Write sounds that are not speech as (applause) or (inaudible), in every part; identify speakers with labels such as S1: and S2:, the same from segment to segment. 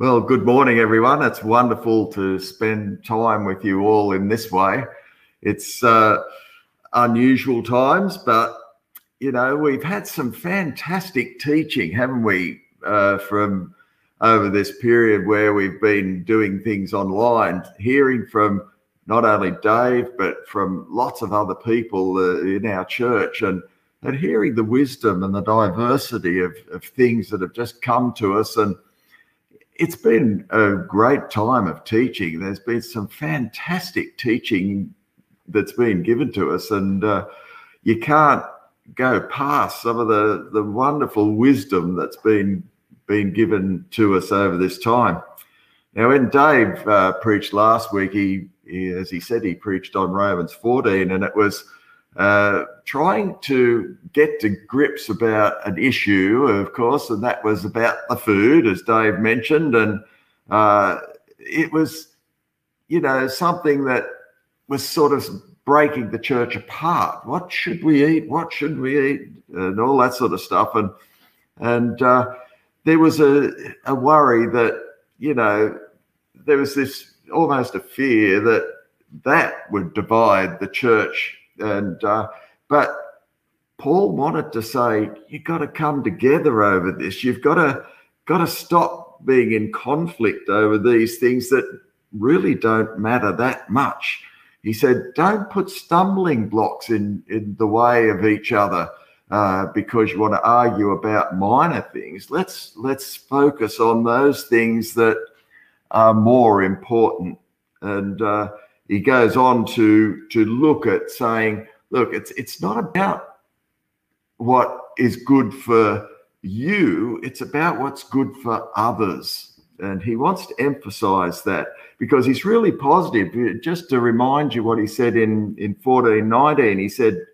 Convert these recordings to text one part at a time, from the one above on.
S1: Well, good morning, everyone. It's wonderful to spend time with you all in this way. It's uh, unusual times, but you know, we've had some fantastic teaching, haven't we, uh, from over this period where we've been doing things online, hearing from not only Dave, but from lots of other people uh, in our church and, and hearing the wisdom and the diversity of, of things that have just come to us. And it's been a great time of teaching. There's been some fantastic teaching that's been given to us, and uh, you can't go past some of the the wonderful wisdom that's been been given to us over this time. Now, when Dave uh, preached last week, he, he, as he said, he preached on Romans 14, and it was uh, trying to get to grips about an issue, of course, and that was about the food, as Dave mentioned. And uh, it was, you know, something that was sort of breaking the church apart. What should we eat? What should we eat? And all that sort of stuff. And and uh, there was a, a worry that, you know, there was this almost a fear that that would divide the church and uh, but Paul wanted to say you've got to come together over this. You've got to got to stop being in conflict over these things that really don't matter that much. He said, don't put stumbling blocks in, in the way of each other uh, because you want to argue about minor things. Let's let's focus on those things that are more important. And uh, he goes on to to look at saying, look, it's it's not about what is good for you, it's about what's good for others. And he wants to emphasize that because he's really positive. Just to remind you what he said in, in 1419, he said,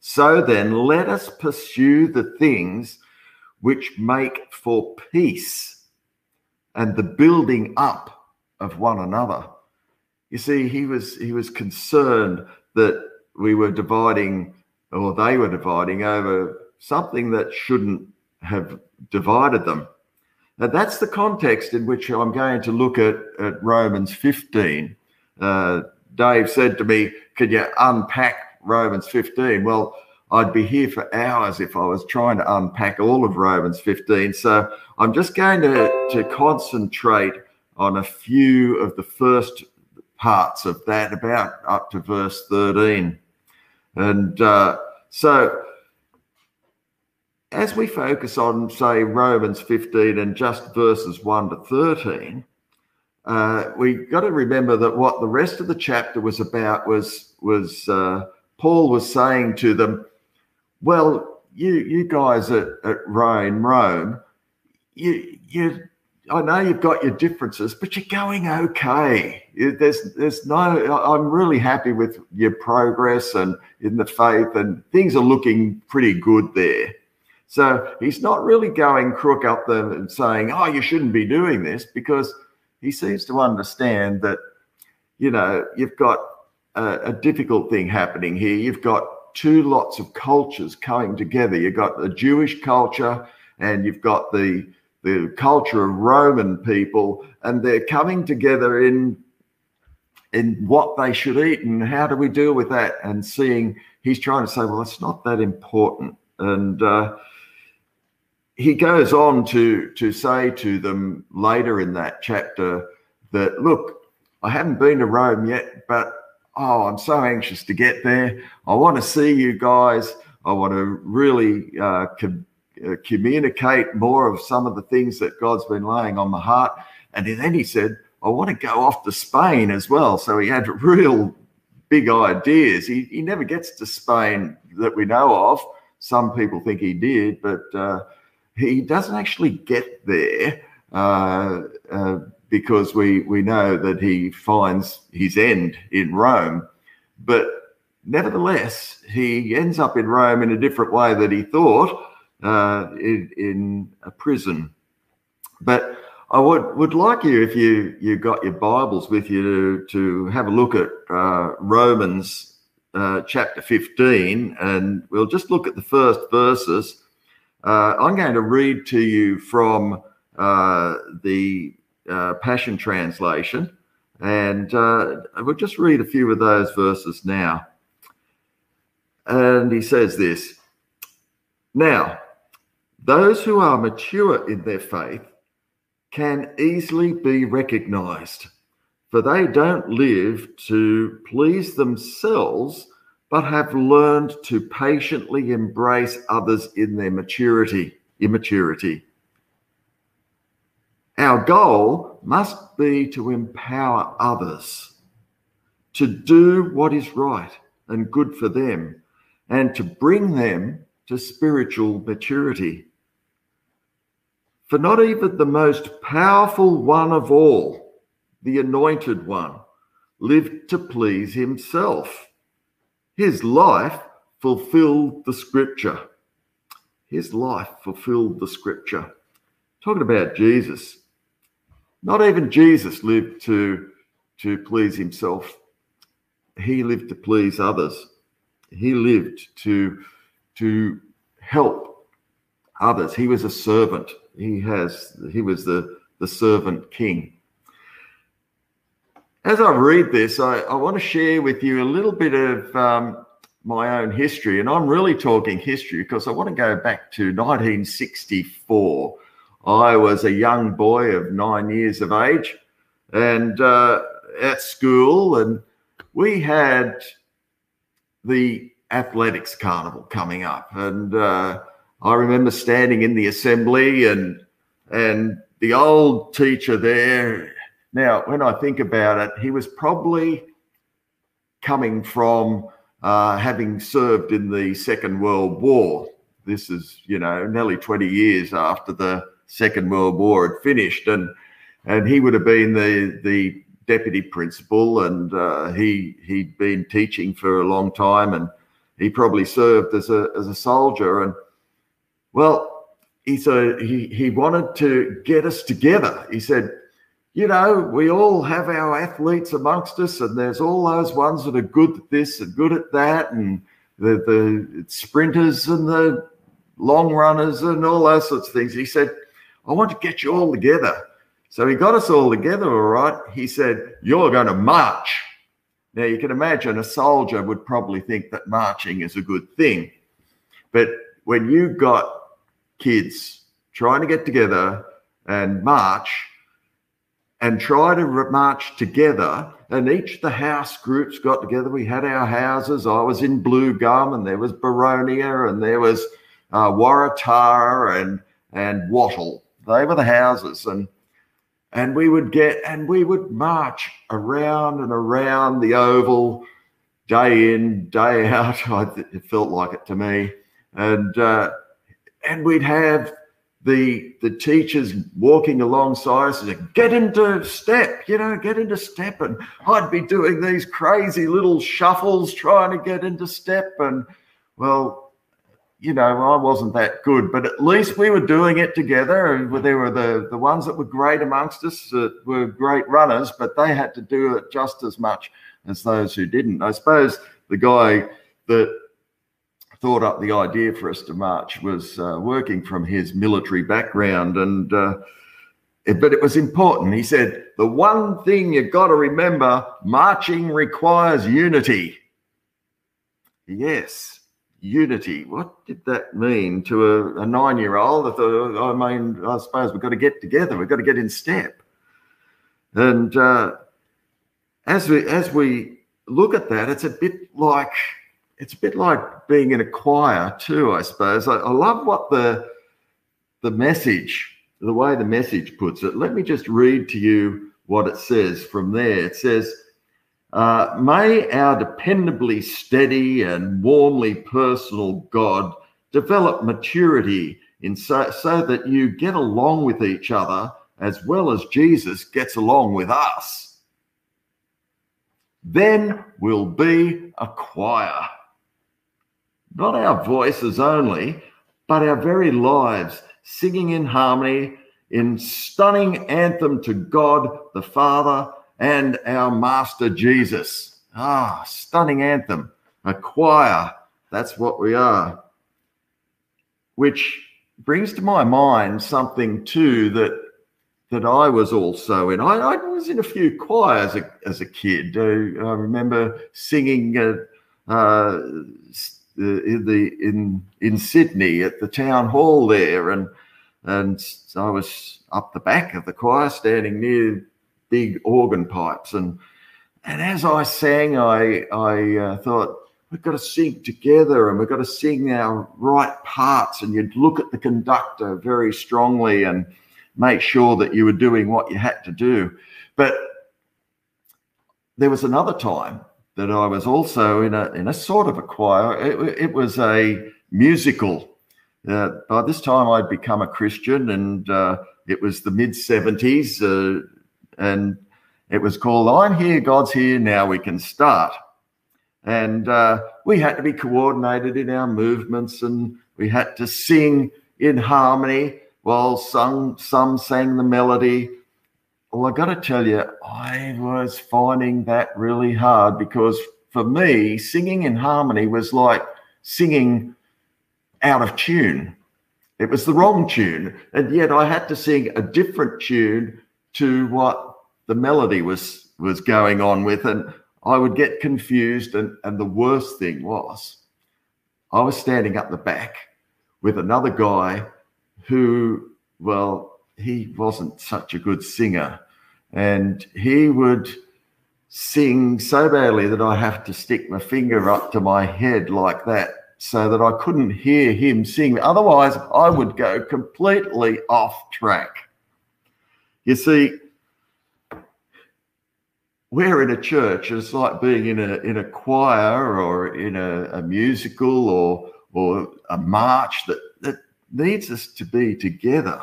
S1: So then let us pursue the things which make for peace and the building up of one another. You see, he was he was concerned that we were dividing, or they were dividing over something that shouldn't have divided them. Now, that's the context in which I'm going to look at, at Romans 15. Uh, Dave said to me, Could you unpack Romans 15? Well, I'd be here for hours if I was trying to unpack all of Romans 15. So I'm just going to, to concentrate on a few of the first parts of that, about up to verse 13. And uh, so, as we focus on, say, Romans 15 and just verses 1 to 13, uh, we got to remember that what the rest of the chapter was about was was uh, Paul was saying to them, "Well, you you guys at, at Rome, Rome, you you I know you've got your differences, but you're going okay. There's, there's no. I'm really happy with your progress and in the faith, and things are looking pretty good there. So he's not really going crook up them and saying, "Oh, you shouldn't be doing this," because he seems to understand that, you know, you've got a, a difficult thing happening here. You've got two lots of cultures coming together. You've got the Jewish culture, and you've got the the culture of Roman people, and they're coming together in in what they should eat and how do we deal with that. And seeing he's trying to say, well, it's not that important. And uh, he goes on to to say to them later in that chapter that look, I haven't been to Rome yet, but oh, I'm so anxious to get there. I want to see you guys. I want to really uh, uh, communicate more of some of the things that God's been laying on my heart. And then he said, I want to go off to Spain as well. So he had real big ideas. He, he never gets to Spain that we know of. Some people think he did, but uh, he doesn't actually get there uh, uh, because we, we know that he finds his end in Rome. But nevertheless, he ends up in Rome in a different way that he thought uh, in, in, a prison. But I would, would like you, if you, you got your Bibles with you, to, to have a look at uh, Romans uh, chapter 15, and we'll just look at the first verses. Uh, I'm going to read to you from uh, the uh, Passion Translation. And we'll just read a few of those verses now. And he says this Now, those who are mature in their faith can easily be recognized, for they don't live to please themselves, but have learned to patiently embrace others in their maturity, immaturity. Our goal must be to empower others to do what is right and good for them and to bring them to spiritual maturity. For not even the most powerful one of all, the anointed one, lived to please himself. His life fulfilled the scripture. His life fulfilled the scripture. Talking about Jesus, not even Jesus lived to, to please himself. He lived to please others. He lived to, to help others. He was a servant. He has he was the, the servant king. As I read this, I, I want to share with you a little bit of um, my own history. And I'm really talking history because I want to go back to 1964 I was a young boy of nine years of age and uh, at school, and we had the athletics carnival coming up. And uh, I remember standing in the assembly and and the old teacher there. Now, when I think about it, he was probably coming from uh, having served in the Second World War. This is, you know, nearly 20 years after the Second World War had finished, and and he would have been the the deputy principal, and uh, he he'd been teaching for a long time, and he probably served as a as a soldier, and well, he so he he wanted to get us together. He said. You know, we all have our athletes amongst us, and there's all those ones that are good at this and good at that, and the, the sprinters and the long runners and all those sorts of things. He said, I want to get you all together. So he got us all together, all right. He said, You're going to march. Now, you can imagine a soldier would probably think that marching is a good thing. But when you got kids trying to get together and march and try to march together, and each the house groups got together. We had our houses. I was in Blue Gum, and there was Boronia, and there was uh, Waratah, and and Wattle. They were the houses, and and we would get and we would march around and around the oval, day in day (laughs) out. it felt like it to me, and uh, and we'd have the the teachers walking alongside us and get into step, you know, get into step. And I'd be doing these crazy little shuffles trying to get into step. And well, you know, I wasn't that good, but at least we were doing it together. And there were the, the ones that were great amongst us that were great runners, but they had to do it just as much as those who didn't. I suppose the guy that thought up the idea for us to march was uh, working from his military background. And, uh, it, but it was important. He said, the one thing you've got to remember marching requires unity. Yes unity. What did that mean to a, a nine year old? I thought, I mean, I suppose we've got to get together, we've got to get in step. And uh, as we as we look at that, it's a bit like it's a bit like being in a choir too, I suppose. I, I love what the the message, the way the message puts it. Let me just read to you what it says from there. It says, uh, may our dependably steady and warmly personal God develop maturity in so, so that you get along with each other as well as Jesus gets along with us. Then we'll be a choir. Not our voices only, but our very lives, singing in harmony in stunning anthem to God the Father and our Master Jesus. Ah, stunning anthem, a choir. That's what we are. Which brings to my mind something too that that I was also in. I, I was in a few choirs as a, as a kid. I, I remember singing uh, uh, in the in in Sydney at the town hall there, and and I was up the back of the choir, standing near big organ pipes, and and as I sang, I I uh, thought we've got to sing together, and we've got to sing our right parts, and you'd look at the conductor very strongly and make sure that you were doing what you had to do. But there was another time that I was also in a in a sort of a choir. It, it was a musical. Uh, by this time, I'd become a Christian, and uh, it was the mid seventies, uh, and it was called "I'm Here, God's Here, Now We Can Start." And uh, we had to be coordinated in our movements, and we had to sing in harmony while some some sang the melody. Well, I got to tell you, I was finding that really hard because for me, singing in harmony was like singing out of tune. It was the wrong tune, and yet I had to sing a different tune to what the melody was was going on with, and I would get confused. And and the worst thing was, I was standing up the back with another guy who, well, he wasn't such a good singer. And he would sing so badly that I have to stick my finger up to my head like that so that I couldn't hear him sing. Otherwise, I would go completely off track. You see, we're in a church. It's like being in a in a choir or in a, a musical or or a march that that needs us to be together.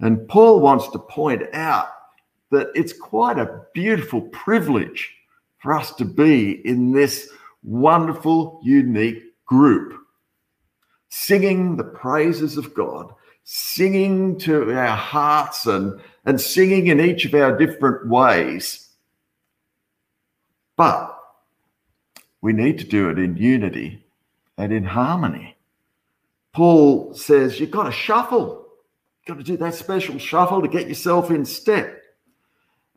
S1: And Paul wants to point out that it's quite a beautiful privilege for us to be in this wonderful, unique group, singing the praises of God, singing to our hearts and, and singing in each of our different ways. But we need to do it in unity and in harmony. Paul says you've got to shuffle. You've got to do that special shuffle to get yourself in step.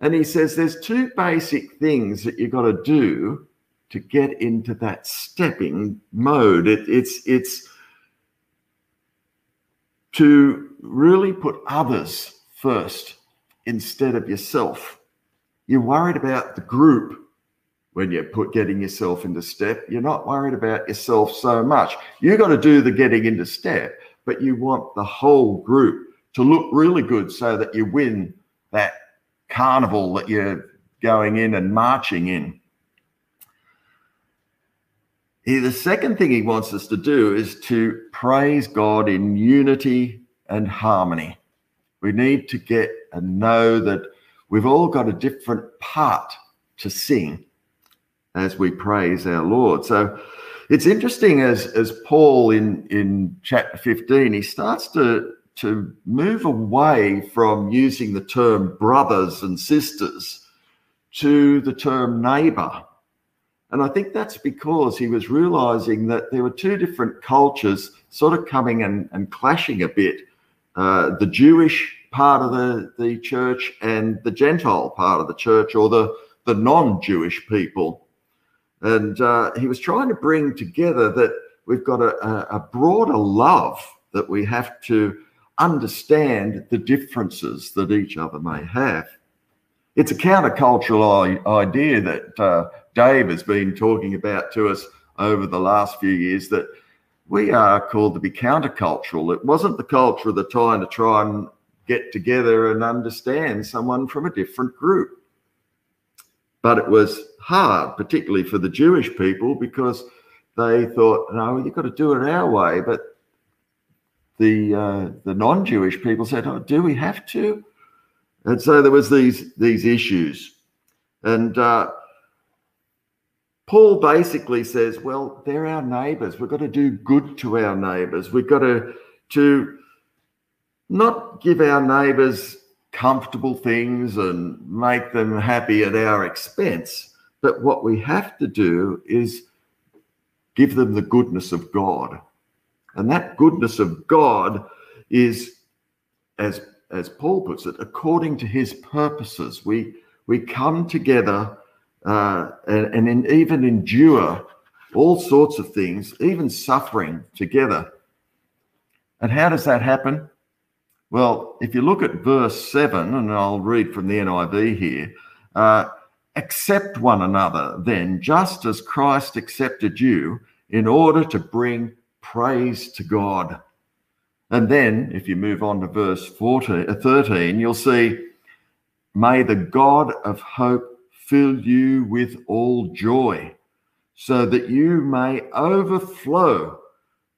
S1: And he says there's two basic things that you've got to do to get into that stepping mode. It, it's it's to really put others first instead of yourself. You're worried about the group when you're put getting yourself into step. You're not worried about yourself so much. You've got to do the getting into step, but you want the whole group to look really good so that you win that carnival that you're going in and marching in. He, the second thing he wants us to do is to praise God in unity and harmony. We need to get and know that we've all got a different part to sing as we praise our Lord. So it's interesting as as Paul in in chapter 15 he starts to to move away from using the term brothers and sisters to the term neighbor. And I think that's because he was realizing that there were two different cultures sort of coming and, and clashing a bit uh, the Jewish part of the, the church and the Gentile part of the church, or the, the non Jewish people. And uh, he was trying to bring together that we've got a, a broader love that we have to understand the differences that each other may have. It's a countercultural idea that uh, Dave has been talking about to us over the last few years that we are called to be countercultural. It wasn't the culture of the time to try and get together and understand someone from a different group. But it was hard, particularly for the Jewish people, because they thought, no, you've got to do it our way. But the uh, the non-Jewish people said, oh, do we have to? And so there was these these issues, and uh, Paul basically says, well, they're our neighbours. We've got to do good to our neighbours. We've got to to not give our neighbours comfortable things and make them happy at our expense. But what we have to do is give them the goodness of God. And that goodness of God is, as, as Paul puts it, according to his purposes. We, we come together uh, and, and in, even endure all sorts of things, even suffering together. And how does that happen? Well, if you look at verse 7, and I'll read from the NIV here uh, accept one another then, just as Christ accepted you, in order to bring praise to God. And then, if you move on to verse 14, uh, 13, you'll see, May the God of hope fill you with all joy, so that you may overflow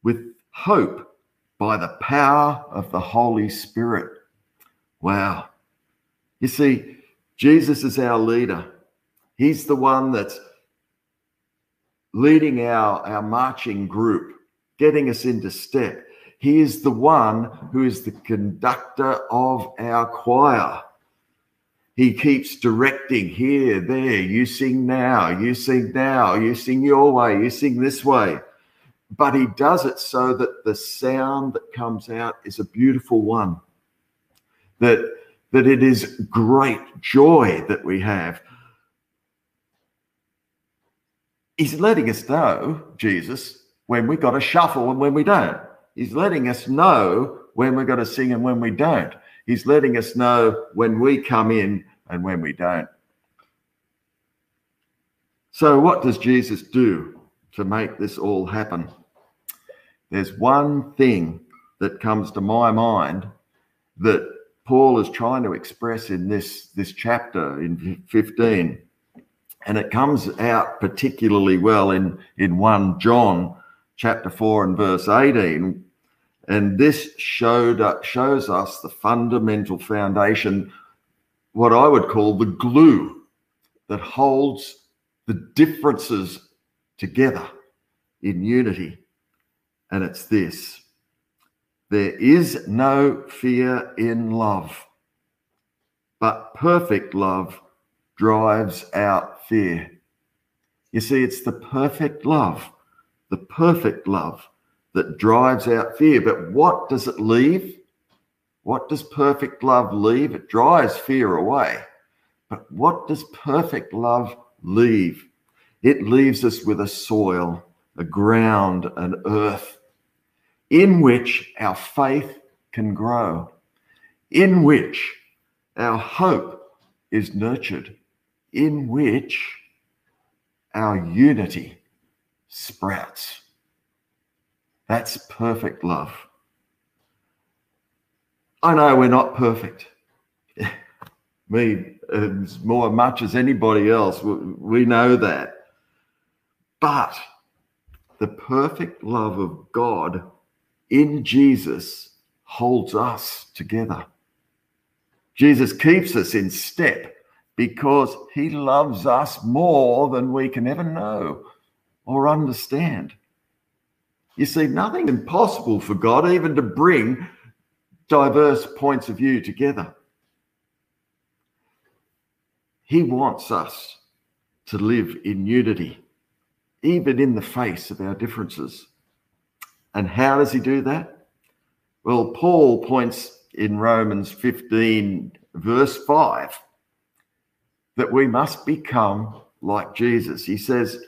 S1: with hope by the power of the Holy Spirit. Wow. You see, Jesus is our leader. He's the one that's leading our, our marching group, getting us into step. He is the one who is the conductor of our choir. He keeps directing here, there, you sing now, you sing now, you sing your way, you sing this way but he does it so that the sound that comes out is a beautiful one that that it is great joy that we have he's letting us know jesus when we got to shuffle and when we don't. He's letting us know when we're going to sing and when we don't. He's letting us know when we come in and when we don't. So what does jesus do to make this all happen? There's one thing that comes to my mind that Paul is trying to express in this, this chapter in 15. And it comes out particularly well in, in 1 John chapter 4 and verse 18. And this showed uh, shows us the fundamental foundation, what I would call the glue that holds the differences together in unity and it's this there is no fear in love, but perfect love drives out fear. You see, it's the perfect love, the perfect love that drives out fear. But what does it leave? What does perfect love leave? It drives fear away. But what does perfect love leave? It leaves us with a soil, a ground, an earth in which our faith can grow, in which our hope is nurtured, in which our unity sprouts. That's perfect love. I know we're not perfect. (laughs) Me, as more much as anybody else, we know that. But the perfect love of God in Jesus holds us together. Jesus keeps us in step because he loves us more than we can ever know or understand. You see, nothing impossible for God even to bring diverse points of view together. He wants us to live in unity, even in the face of our differences. And how does he do that? Well, Paul points in Romans 15, verse 5, that we must become like Jesus. He says,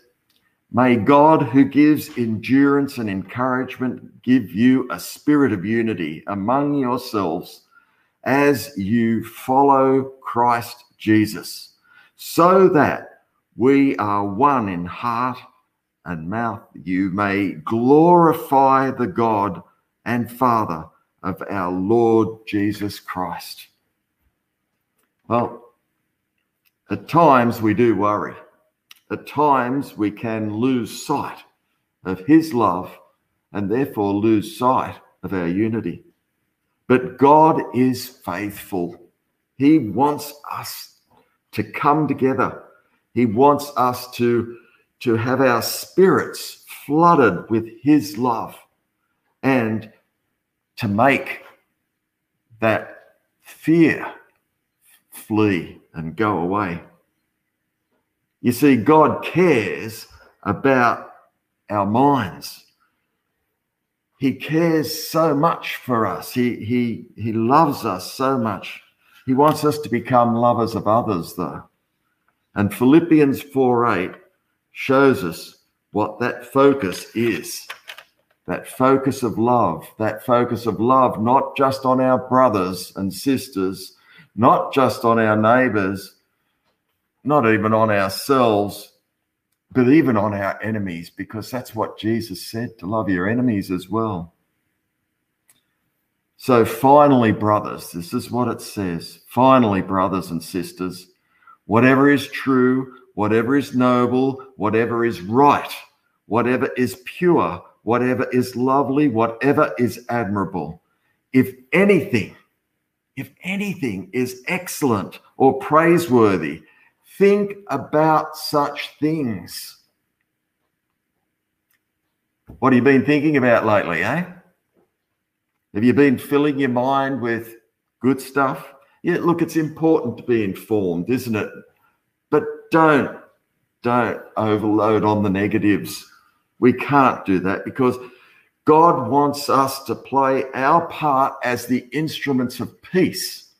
S1: May God, who gives endurance and encouragement, give you a spirit of unity among yourselves as you follow Christ Jesus, so that we are one in heart and mouth, you may glorify the God and Father of our Lord Jesus Christ. Well, at times we do worry. At times we can lose sight of His love and therefore lose sight of our unity. But God is faithful. He wants us to come together. He wants us to to have our spirits flooded with His love and to make that fear flee and go away. You see, God cares about our minds. he cares so much for us. He, he, he loves us so much. He wants us to become lovers of others, though. And Philippians 4 8 shows us what that focus is that focus of love, that focus of love, not just on our brothers and sisters, not just on our neighbors, not even on ourselves, but even on our enemies, because that's what Jesus said to love your enemies as well. So, finally, brothers, this is what it says. Finally, brothers and sisters, whatever is true, whatever is noble, whatever is right, whatever is pure, whatever is lovely, whatever is admirable, if anything, if anything is excellent or praiseworthy, think about such things. What have you been thinking about lately, eh? Have you been filling your mind with good stuff? Yeah, look, it's important to be informed, isn't it? But don't don't overload on the negatives. We can't do that because God wants us to play our part as the instruments of peace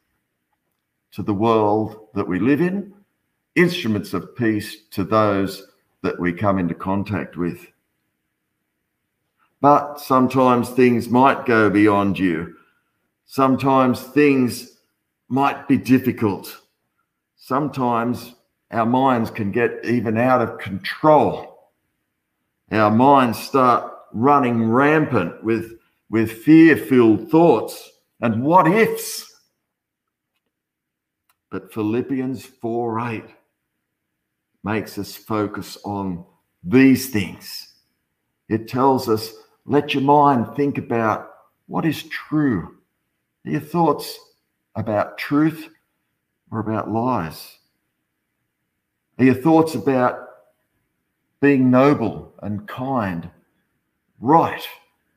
S1: to the world that we live in, instruments of peace to those that we come into contact with. But sometimes things might go beyond you. Sometimes things might be difficult. Sometimes our minds can get even out of control. Our minds start running rampant with, with fear filled thoughts and what ifs. But Philippians 4 8 makes us focus on these things. It tells us let your mind think about what is true. Are your thoughts about truth or about lies? Are your thoughts about being noble and kind, right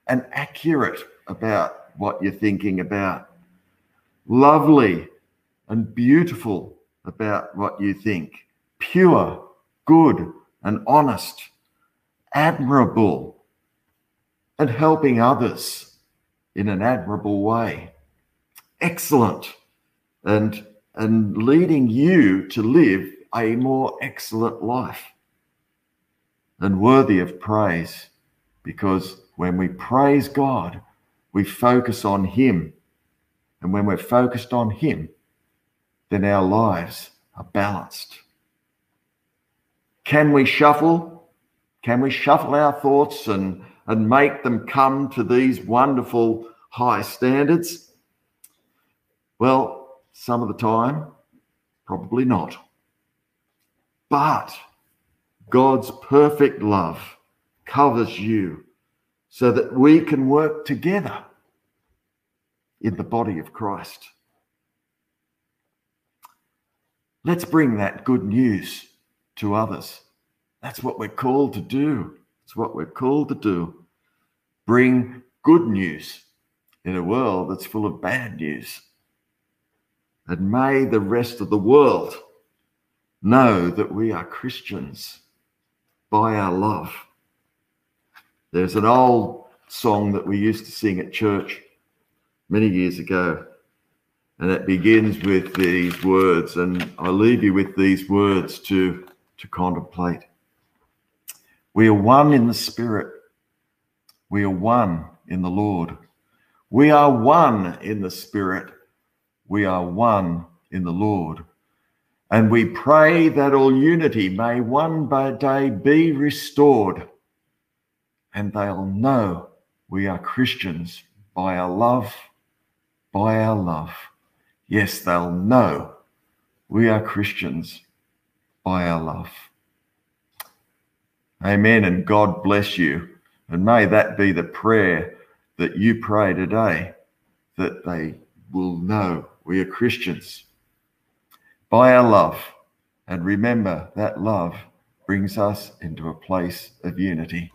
S1: and accurate about what you're thinking about, lovely and beautiful about what you think, pure, good, and honest, admirable and helping others in an admirable way. Excellent. And, and leading you to live a more excellent life and worthy of praise. Because when we praise God, we focus on Him. And when we're focused on Him, then our lives are balanced. Can we shuffle? Can we shuffle our thoughts and and make them come to these wonderful high standards? Well, some of the time, probably not. But God's perfect love covers you so that we can work together in the body of Christ. Let's bring that good news to others. That's what we're called to do. It's what we're called to do. Bring good news in a world that's full of bad news. And may the rest of the world know that we are Christians by our love. There's an old song that we used to sing at church many years ago, and it begins with these words. And I leave you with these words to, to contemplate. We are one in the Spirit. We are one in the Lord. We are one in the Spirit. We are one in the Lord. And we pray that all unity may one by day be restored. And they'll know we are Christians by our love, by our love. Yes, they'll know we are Christians by our love. Amen. And God bless you. And may that be the prayer that you pray today, that they will know we are Christians by our love. And remember that love brings us into a place of unity.